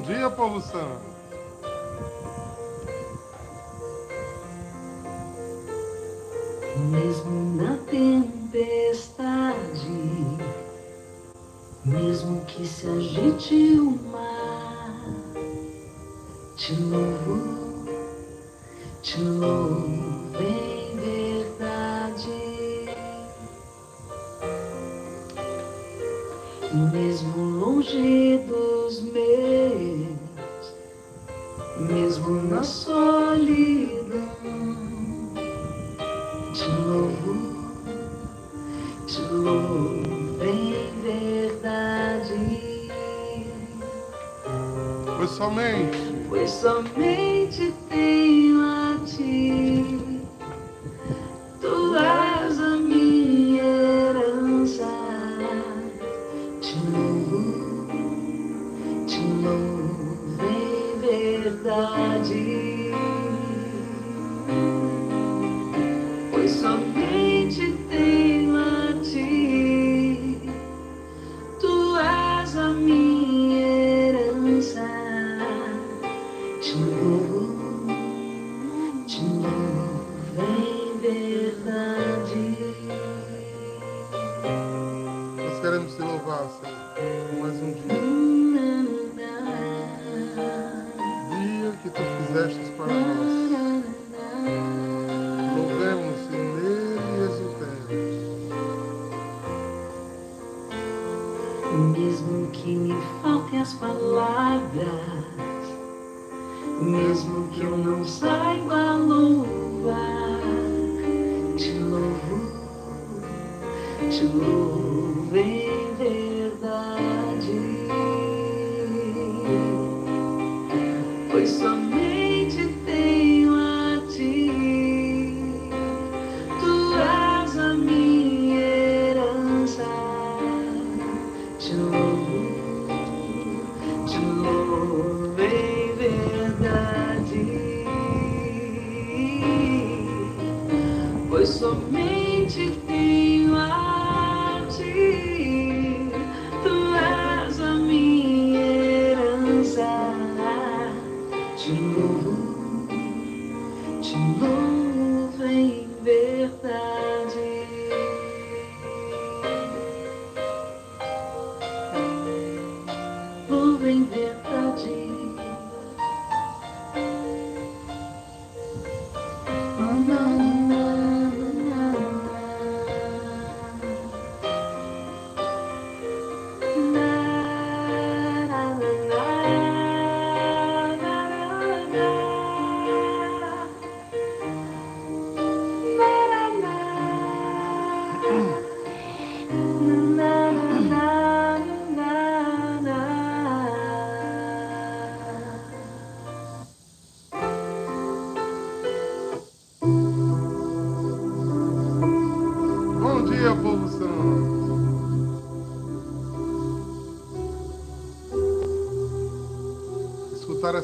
Bom dia, povo santo. Mesmo na tempestade, mesmo que se agite o mar, te louvo, te louvo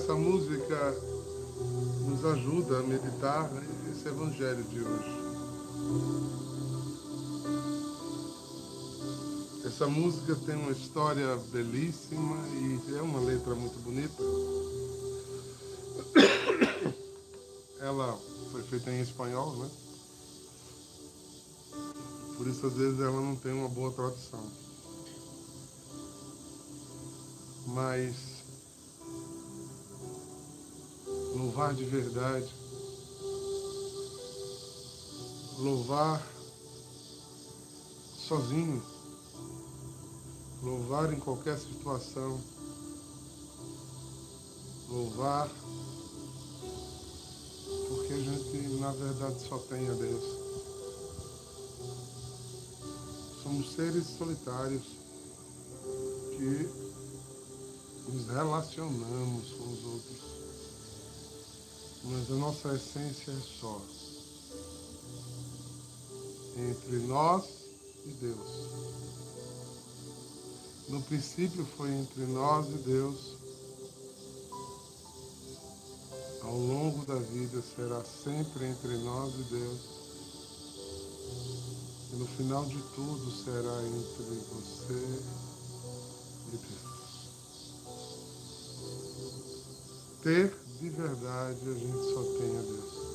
essa música nos ajuda a meditar esse evangelho de hoje. Essa música tem uma história belíssima e é uma letra muito bonita. Ela foi feita em espanhol, né? Por isso, às vezes, ela não tem uma boa tradução. Mas louvar de verdade, louvar sozinho, louvar em qualquer situação, louvar porque a gente, na verdade, só tem a Deus. Somos seres solitários que nos relacionamos com os outros, mas a nossa essência é só entre nós e Deus. No princípio foi entre nós e Deus, ao longo da vida será sempre entre nós e Deus. E no final de tudo será entre você e Deus. ter de verdade, a gente só tem a Deus.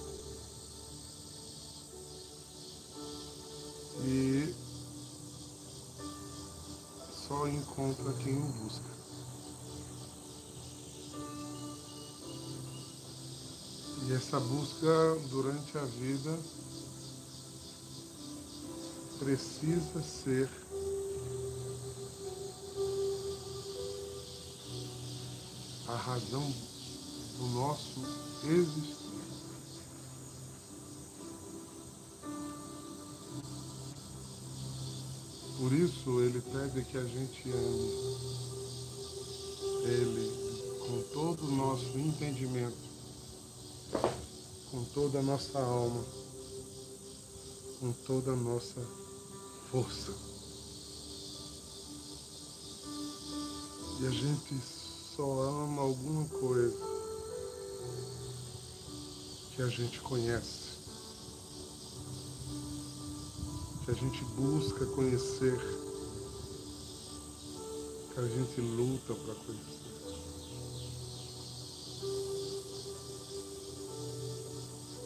E só encontra quem o busca. E essa busca durante a vida precisa ser a razão do nosso existir. Por isso ele pede que a gente ame ele com todo o nosso entendimento, com toda a nossa alma, com toda a nossa força. E a gente só ama alguma coisa que a gente conhece, que a gente busca conhecer, que a gente luta para conhecer.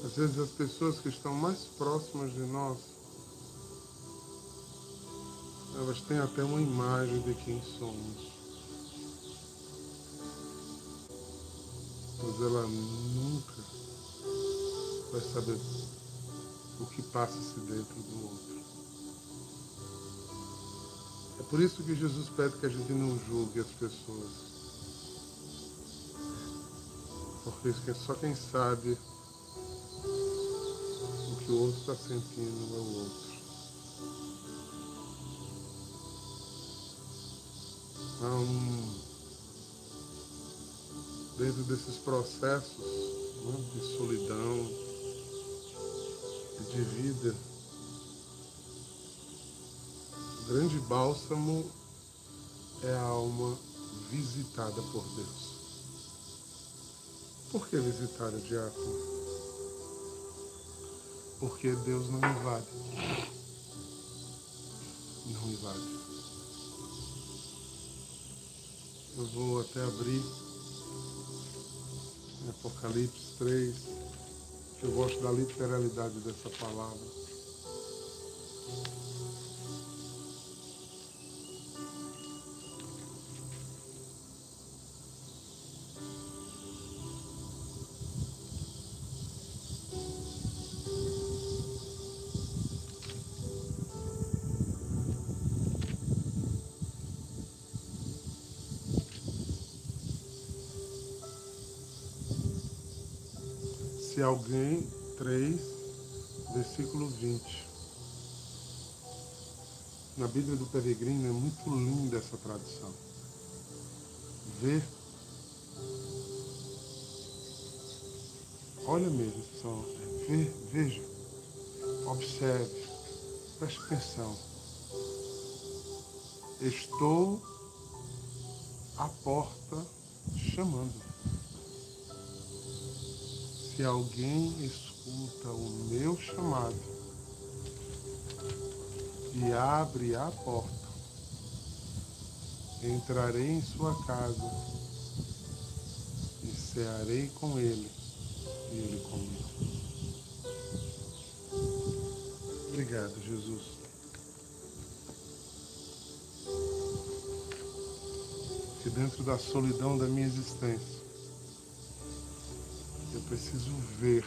Às vezes as pessoas que estão mais próximas de nós, elas têm até uma imagem de quem somos. Mas ela nunca vai saber o que passa-se dentro do outro. É por isso que Jesus pede que a gente não julgue as pessoas. Porque só quem sabe o que o outro está sentindo é o outro. Há um, dentro desses processos né, de solidão, de vida, o grande bálsamo é a alma visitada por Deus. Por que visitar o diácono? Porque Deus não invade. Não invade. Eu vou até abrir em Apocalipse 3, que eu gosto da literalidade dessa palavra. Alguém, 3, versículo 20. Na Bíblia do Peregrino é muito linda essa tradução. Ver. Olha mesmo, pessoal. Ver, veja. Observe. Preste atenção. Estou à porta chamando. Se alguém escuta o meu chamado e abre a porta, entrarei em sua casa e cearei com ele e ele comigo. Obrigado, Jesus. Que dentro da solidão da minha existência, preciso ver.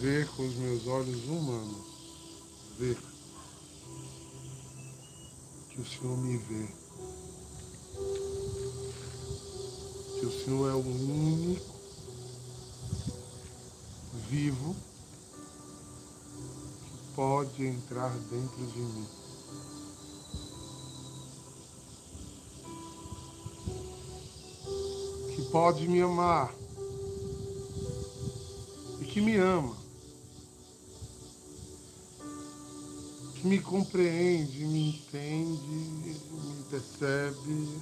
Ver com os meus olhos humanos. Ver que o Senhor me vê. Que o Senhor é o único vivo que pode entrar dentro de mim. Pode me amar. E que me ama, que me compreende, me entende, me percebe.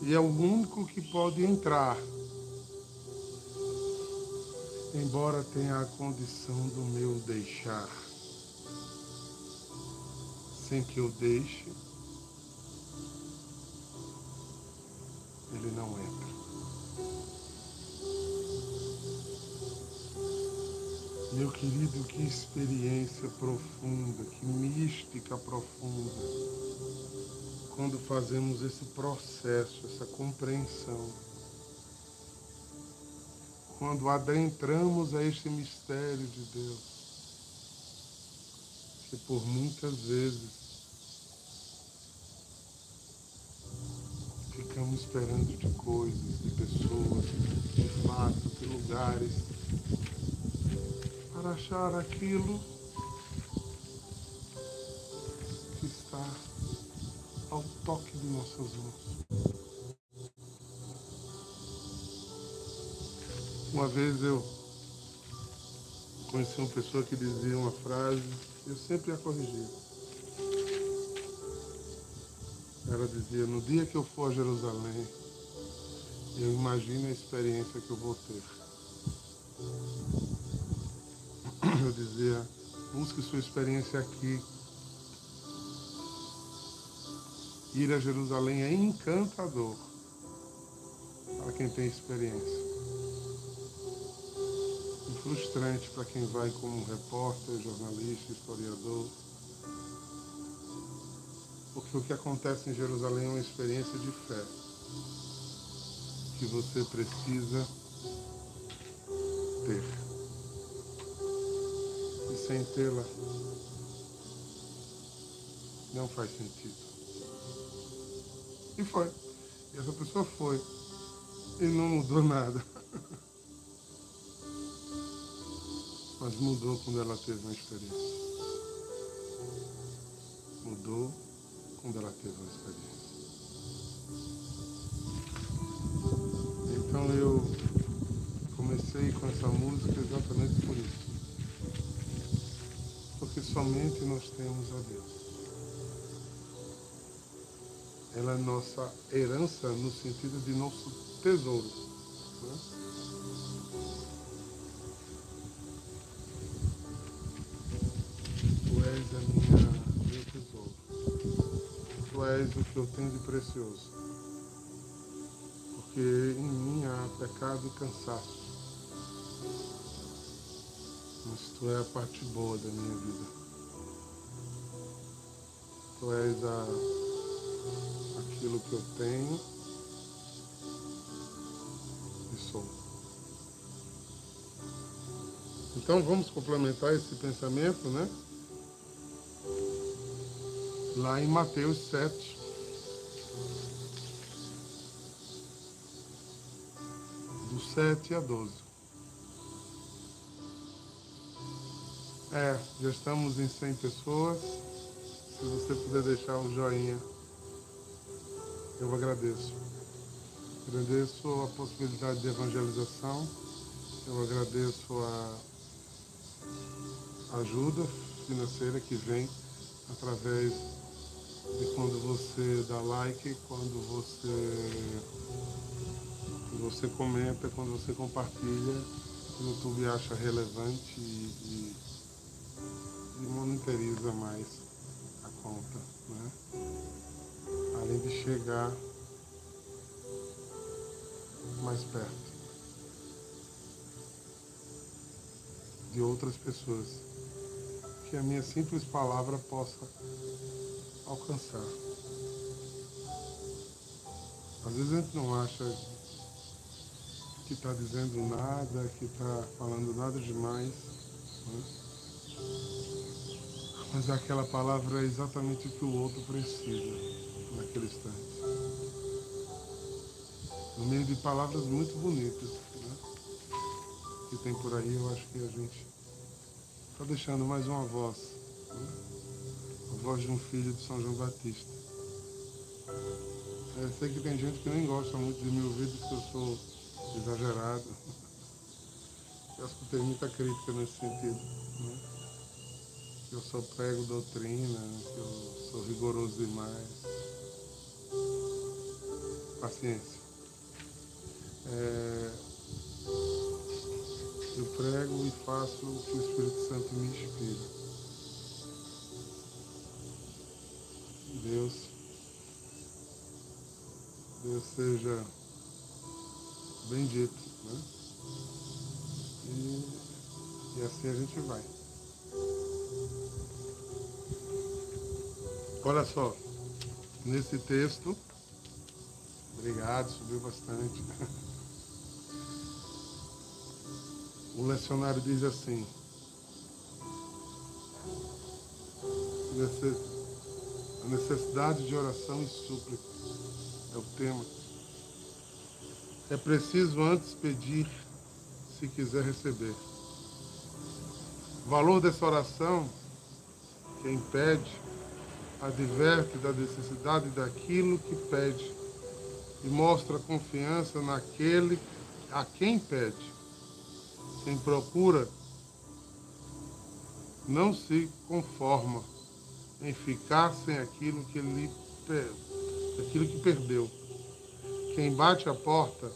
E é o único que pode entrar. Embora tenha a condição do meu deixar, sem que eu deixe, ele não entra. Meu querido, que experiência profunda, que mística profunda, quando fazemos esse processo, essa compreensão, quando adentramos a este mistério de Deus, que por muitas vezes ficamos esperando de coisas, de pessoas, de fatos, de lugares, para achar aquilo que está ao toque de nossas mãos. Uma vez eu conheci uma pessoa que dizia uma frase, eu sempre a corrigia. Ela dizia, no dia que eu for a Jerusalém, eu imagino a experiência que eu vou ter. Eu dizia, busque sua experiência aqui. Ir a Jerusalém é encantador para quem tem experiência. E frustrante para quem vai como repórter, jornalista, historiador. Porque o que acontece em Jerusalém é uma experiência de fé que você precisa ter. E sem tê-la, não faz sentido. E foi. E essa pessoa foi. E não mudou nada. Mas mudou quando ela teve uma experiência. Mudou quando ela teve uma experiência. Então eu comecei com essa música exatamente por isso. Porque somente nós temos a Deus. Ela é nossa herança no sentido de nosso tesouro. O que eu tenho de precioso. Porque em mim há pecado e cansaço. Mas tu é a parte boa da minha vida. Tu és a, aquilo que eu tenho e sou. Então vamos complementar esse pensamento, né? Lá em Mateus 7. 7 a 12. É, já estamos em 100 pessoas. Se você puder deixar um joinha, eu agradeço. Agradeço a possibilidade de evangelização. Eu agradeço a ajuda financeira que vem através de quando você dá like, quando você, você comenta, quando você compartilha, o YouTube acha relevante e, e, e monitoriza mais a conta, né? Além de chegar mais perto de outras pessoas que a minha simples palavra possa alcançar. Às vezes a gente não acha que está dizendo nada, que está falando nada demais, né? mas aquela palavra é exatamente o que o outro precisa naquele instante. No meio de palavras muito bonitas né? que tem por aí, eu acho que a gente está deixando mais uma voz. Né? A voz de um filho de São João Batista. Eu sei que tem gente que nem gosta muito de me ouvir porque eu sou exagerado. Eu escutei muita crítica nesse sentido. Né? Que eu só prego doutrina, que eu sou rigoroso demais. Paciência. É, eu prego e faço o que o Espírito Santo me inspira. Deus, Deus seja bendito. Né? E, e assim a gente vai. Olha só, nesse texto, obrigado, subiu bastante. O lecionário diz assim: a necessidade de oração e súplica é o tema. É preciso antes pedir se quiser receber. O valor dessa oração, quem pede, adverte da necessidade daquilo que pede e mostra confiança naquele a quem pede. Quem procura não se conforma em ficar sem aquilo que lhe aquilo que perdeu. Quem bate a porta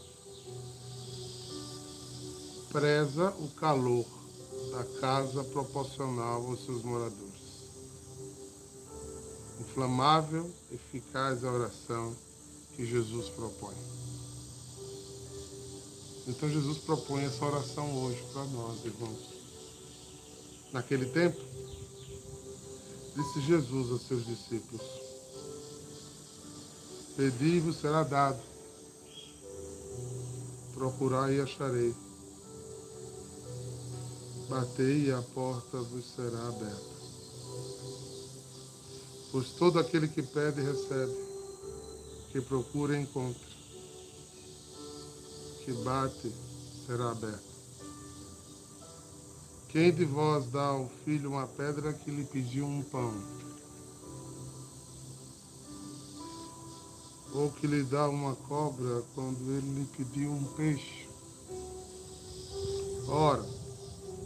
preza o calor da casa proporcional aos seus moradores. Inflamável, eficaz a oração que Jesus propõe. Então Jesus propõe essa oração hoje para nós, irmãos. Naquele tempo, disse Jesus aos seus discípulos: Pedi-vos será dado, procurai e acharei, batei e a porta vos será aberta. Pois todo aquele que pede recebe, que procura encontra que bate será aberto. Quem de vós dá ao filho uma pedra que lhe pediu um pão? Ou que lhe dá uma cobra quando ele lhe pediu um peixe? Ora,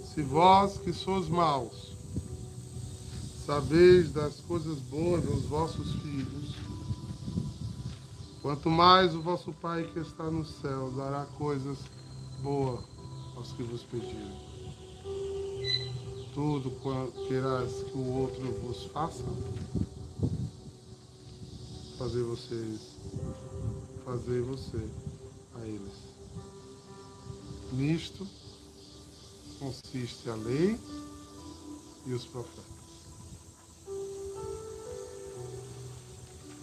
se vós que sois maus, sabeis das coisas boas aos vossos filhos, Quanto mais o vosso Pai que está no céu dará coisas boas aos que vos pedirem. Tudo quanto que o outro vos faça, fazer vocês, fazer você a eles. Nisto consiste a lei e os profetas.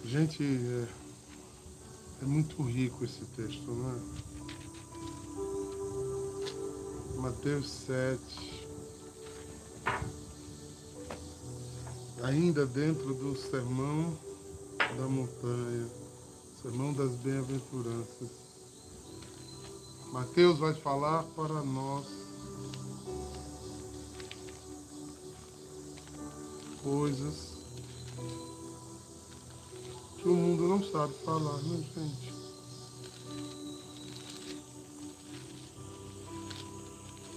Gente, é, é muito rico esse texto, não é? Mateus 7. Ainda dentro do sermão da montanha, sermão das bem-aventuranças. Mateus vai falar para nós coisas que o mundo não sabe falar, né, gente?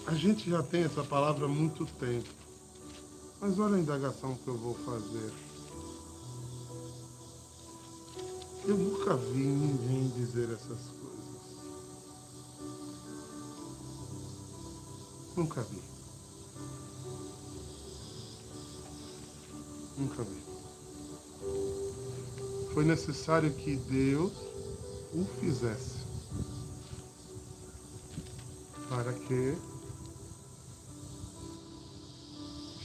A gente já tem essa palavra há muito tempo. Mas olha a indagação que eu vou fazer. Eu nunca vi ninguém dizer essas coisas. Nunca vi. Nunca vi foi necessário que Deus o fizesse para que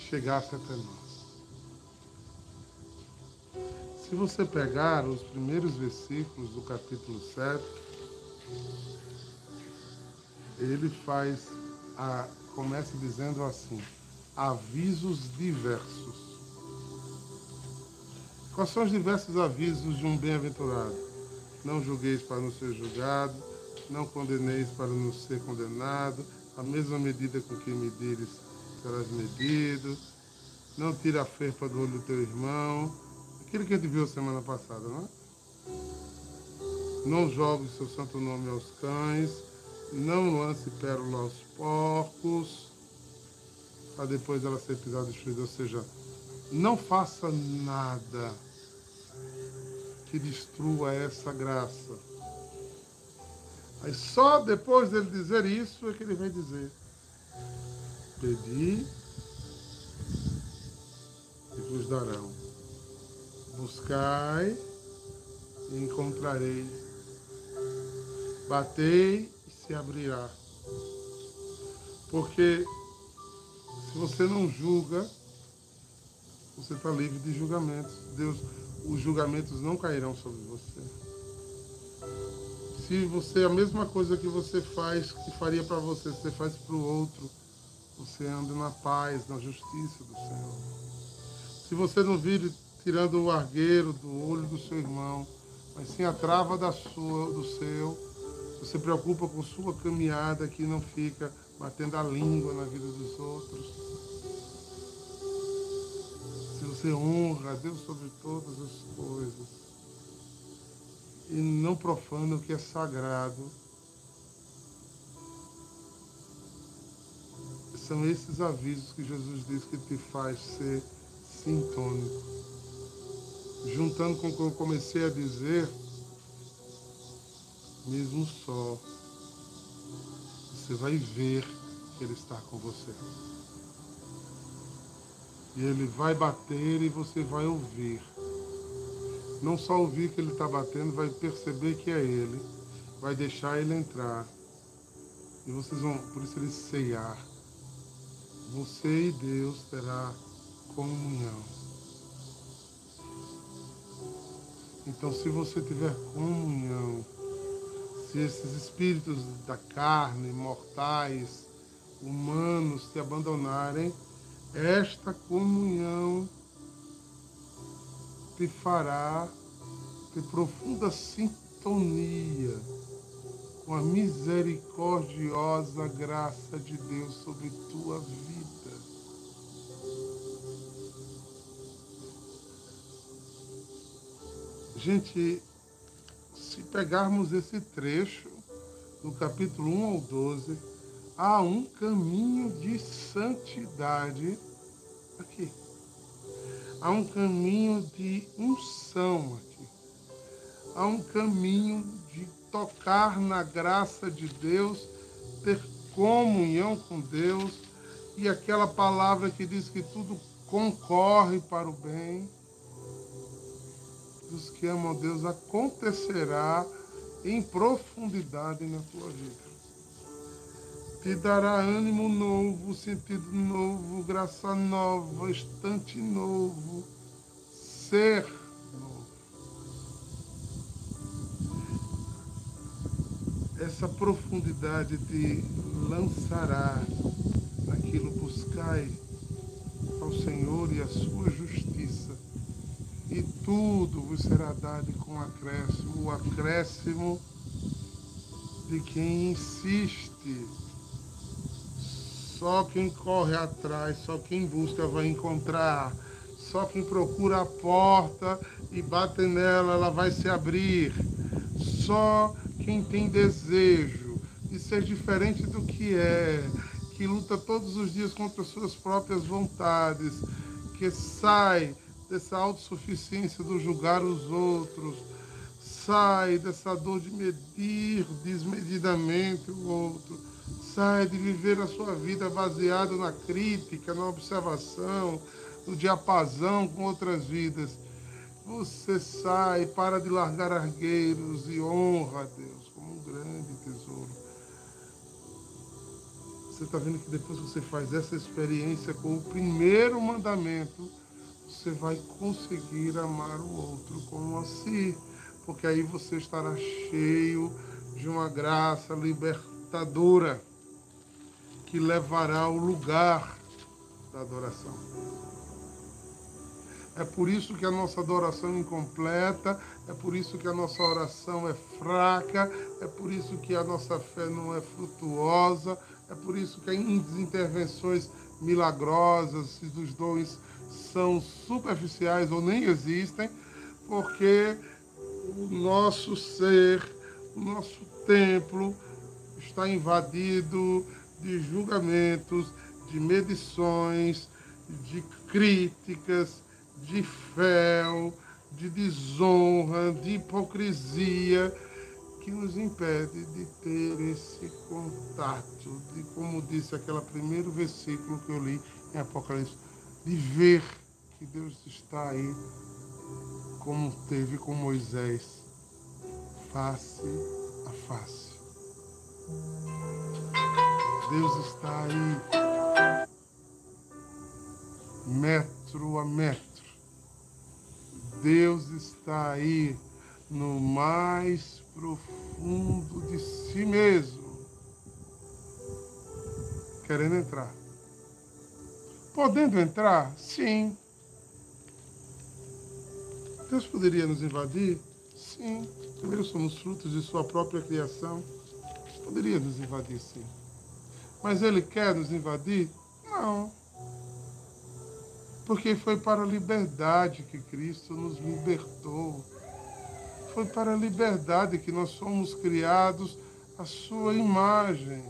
chegasse até nós. Se você pegar os primeiros versículos do capítulo 7, ele faz a começa dizendo assim: avisos diversos. Quais são os diversos avisos de um bem-aventurado? Não julgueis para não ser julgado, não condeneis para não ser condenado, a mesma medida com que medires serás medido, não tira a ferpa do olho do teu irmão, aquilo que a gente viu semana passada, não é? Não jogue seu santo nome aos cães, não lance pérola aos porcos, para depois ela ser pisada e destruída, ou seja, não faça nada que destrua essa graça. Aí só depois dele dizer isso é que ele vem dizer: Pedi e vos darão. Buscai e encontrareis. Batei e se abrirá. Porque se você não julga, você está livre de julgamentos. Deus, os julgamentos não cairão sobre você. Se você, a mesma coisa que você faz, que faria para você, você faz para o outro, você anda na paz, na justiça do Senhor. Se você não vive tirando o argueiro do olho do seu irmão, mas sim a trava da sua, do seu, você se preocupa com sua caminhada que não fica batendo a língua na vida dos outros. Se você honra a Deus sobre todas as coisas e não profana o que é sagrado, são esses avisos que Jesus diz que te faz ser sintônico. Juntando com o que eu comecei a dizer, mesmo só, você vai ver que Ele está com você. E Ele vai bater e você vai ouvir. Não só ouvir que Ele está batendo, vai perceber que é Ele, vai deixar Ele entrar. E vocês vão, por isso Ele ceiar. Você e Deus terá comunhão. Então, se você tiver comunhão, se esses espíritos da carne, mortais, humanos te abandonarem, esta comunhão te fará ter profunda sintonia com a misericordiosa graça de Deus sobre tua vida. Gente, se pegarmos esse trecho, do capítulo 1 ao 12, há um caminho de santidade aqui. Há um caminho de unção aqui. Há um caminho de tocar na graça de Deus, ter comunhão com Deus e aquela palavra que diz que tudo concorre para o bem dos que amam a Deus acontecerá em profundidade na tua vida. Te dará ânimo novo, sentido novo, graça nova, estante novo, ser novo. Essa profundidade te lançará naquilo buscai ao Senhor e a sua justiça tudo vos será dado com acréscimo, o acréscimo de quem insiste. Só quem corre atrás, só quem busca vai encontrar. Só quem procura a porta e bate nela, ela vai se abrir. Só quem tem desejo de ser diferente do que é, que luta todos os dias contra suas próprias vontades, que sai dessa autossuficiência do julgar os outros, sai dessa dor de medir desmedidamente o outro, sai de viver a sua vida baseada na crítica, na observação, no diapasão com outras vidas. Você sai, para de largar argueiros e honra a Deus como um grande tesouro. Você está vendo que depois que você faz essa experiência com o primeiro mandamento, você vai conseguir amar o outro como a si, porque aí você estará cheio de uma graça libertadora que levará ao lugar da adoração. É por isso que a nossa adoração é incompleta, é por isso que a nossa oração é fraca, é por isso que a nossa fé não é frutuosa, é por isso que as intervenções milagrosas e dos dons são superficiais ou nem existem, porque o nosso ser, o nosso templo está invadido de julgamentos, de medições, de críticas, de fel, de desonra, de hipocrisia, que nos impede de ter esse contato, de como disse aquele primeiro versículo que eu li em Apocalipse de ver que Deus está aí, como teve com Moisés, face a face. Deus está aí, metro a metro. Deus está aí no mais profundo de si mesmo, querendo entrar. Podendo entrar? Sim. Deus poderia nos invadir? Sim. Primeiro somos frutos de sua própria criação. Poderia nos invadir, sim. Mas ele quer nos invadir? Não. Porque foi para a liberdade que Cristo nos libertou. Foi para a liberdade que nós somos criados à sua imagem.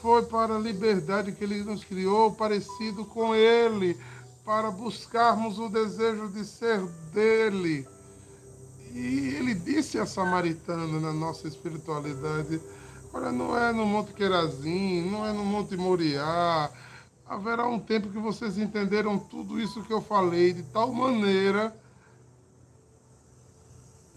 Foi para a liberdade que ele nos criou parecido com ele, para buscarmos o desejo de ser dele. E ele disse a samaritana na nossa espiritualidade: Olha, não é no Monte Querazim, não é no Monte Moriá. Haverá um tempo que vocês entenderam tudo isso que eu falei de tal maneira.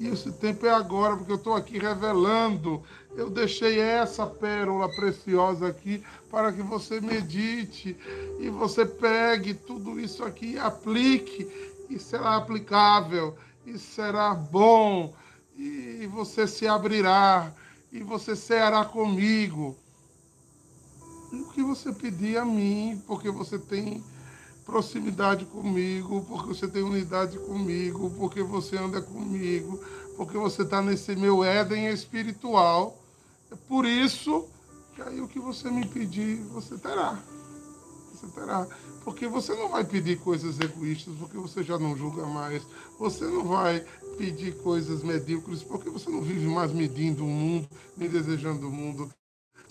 E esse tempo é agora, porque eu estou aqui revelando. Eu deixei essa pérola preciosa aqui para que você medite e você pegue tudo isso aqui e aplique, e será aplicável, e será bom, e você se abrirá e você ceará comigo. O que você pedir a mim, porque você tem proximidade comigo, porque você tem unidade comigo, porque você anda comigo, porque você está nesse meu Éden espiritual. É por isso que aí o que você me pedir, você terá. Você terá. Porque você não vai pedir coisas egoístas, porque você já não julga mais. Você não vai pedir coisas medíocres, porque você não vive mais medindo o mundo, nem desejando o mundo.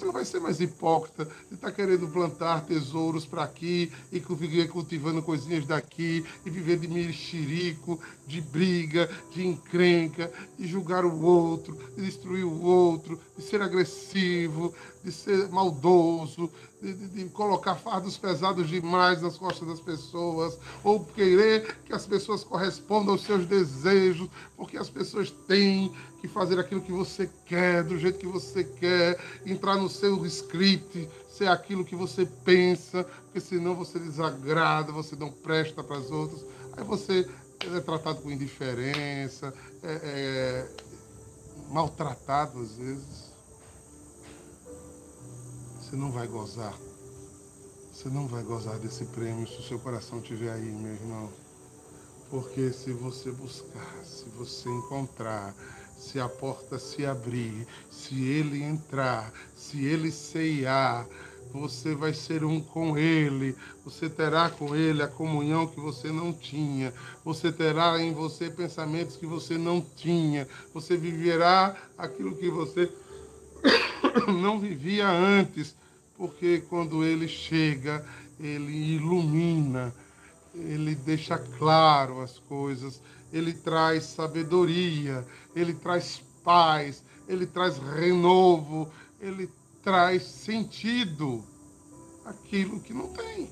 Você não vai ser mais hipócrita de estar tá querendo plantar tesouros para aqui e viver cultivando coisinhas daqui e viver de mexerico, de briga, de encrenca, de julgar o outro, de destruir o outro, de ser agressivo, de ser maldoso, de, de, de, colocar fardos pesados demais nas costas das pessoas, ou querer que as pessoas correspondam aos seus desejos, porque as pessoas têm que fazer aquilo que você quer, do jeito que você quer, entrar no seu script, ser aquilo que você pensa, porque senão você desagrada, você não presta para as outras. Aí você é tratado com indiferença, é, é maltratado às vezes você não vai gozar. Você não vai gozar desse prêmio se o seu coração estiver aí, meu irmão. Porque se você buscar, se você encontrar, se a porta se abrir, se ele entrar, se ele ceiar, você vai ser um com ele, você terá com ele a comunhão que você não tinha, você terá em você pensamentos que você não tinha, você viverá aquilo que você não vivia antes, porque quando ele chega, ele ilumina, ele deixa claro as coisas, ele traz sabedoria, ele traz paz, ele traz renovo, ele traz sentido aquilo que não tem.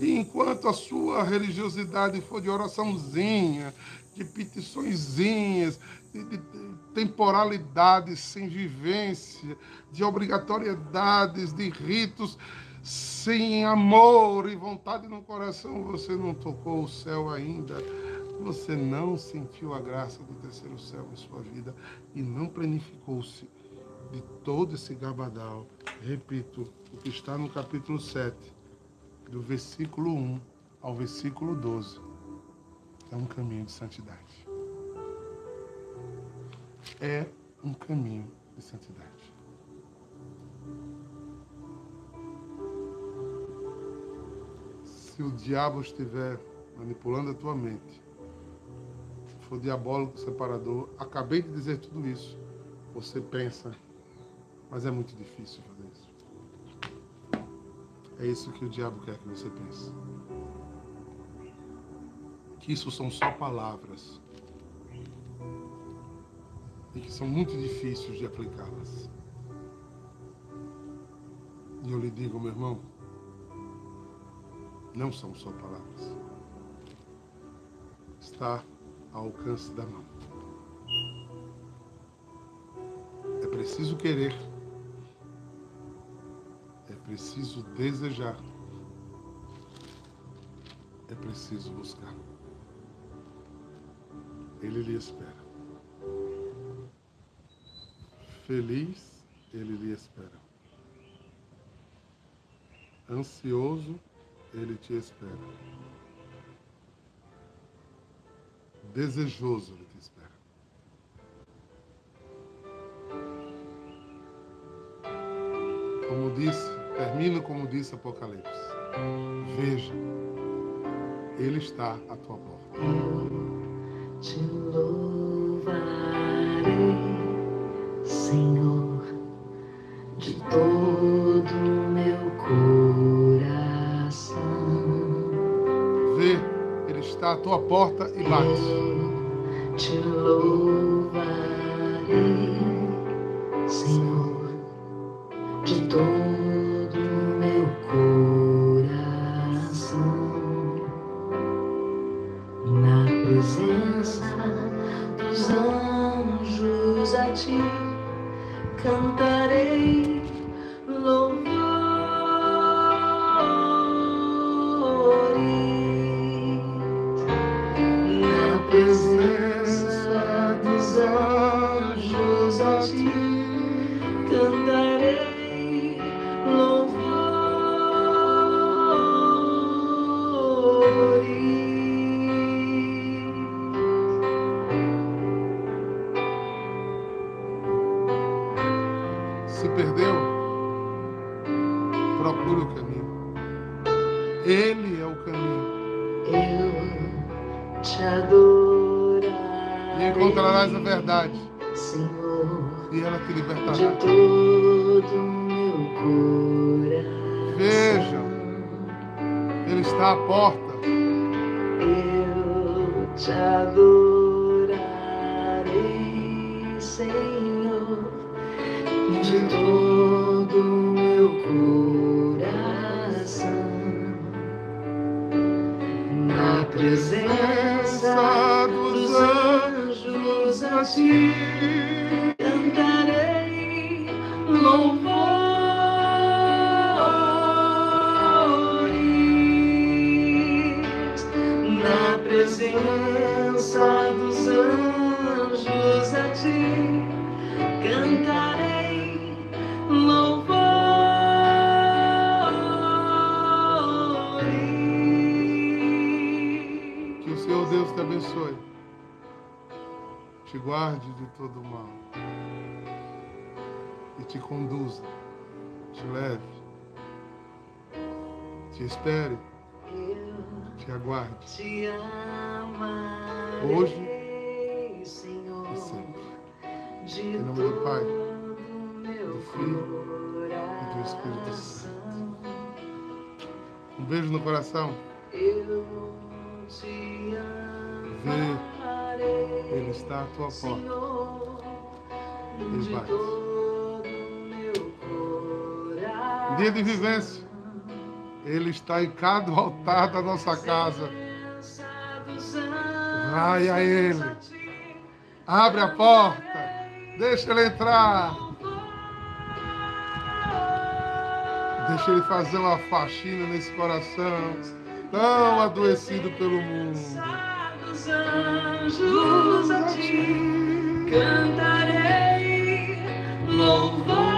E enquanto a sua religiosidade for de oraçãozinha, de petiçõezinhas, de, de temporalidades sem vivência, de obrigatoriedades, de ritos sem amor e vontade no coração, você não tocou o céu ainda. Você não sentiu a graça do terceiro céu em sua vida e não planificou-se de todo esse gabadal. Repito, o que está no capítulo 7, do versículo 1 ao versículo 12, é um caminho de santidade. É um caminho de santidade. Se o diabo estiver manipulando a tua mente, for diabólico separador, acabei de dizer tudo isso. Você pensa, mas é muito difícil fazer isso. É isso que o diabo quer que você pense. Que isso são só palavras. E que são muito difíceis de aplicá-las. E eu lhe digo, meu irmão, não são só palavras. Está ao alcance da mão. preciso querer. É preciso desejar. É preciso buscar. Ele lhe espera. Feliz, ele lhe espera. Ansioso, ele te espera. Desejoso, ele te espera. Como disse, termina como disse Apocalipse. Veja, ele está à tua porta. Tua porta e bate. Está à porta. Eu te adorarei, Senhor, de todo o meu coração. Na presença dos anjos a Te guarde de todo mal. E te conduza. Te leve. Te espere. Te aguarde. te amarei, Hoje Senhor, E sempre. Em nome do Pai, do Filho e do Espírito. Santo. Um beijo no coração. Eu te amarei, Ele está à tua porta. E de bate. Dia de vivência. Ele está em cada altar da nossa casa. Vai a Ele. Abre a porta. Deixa ele entrar. Deixa ele fazer uma faxina nesse coração tão adoecido pelo mundo anjos a ti cantarei louvor.